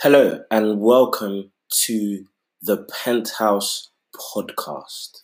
Hello and welcome to the Penthouse Podcast.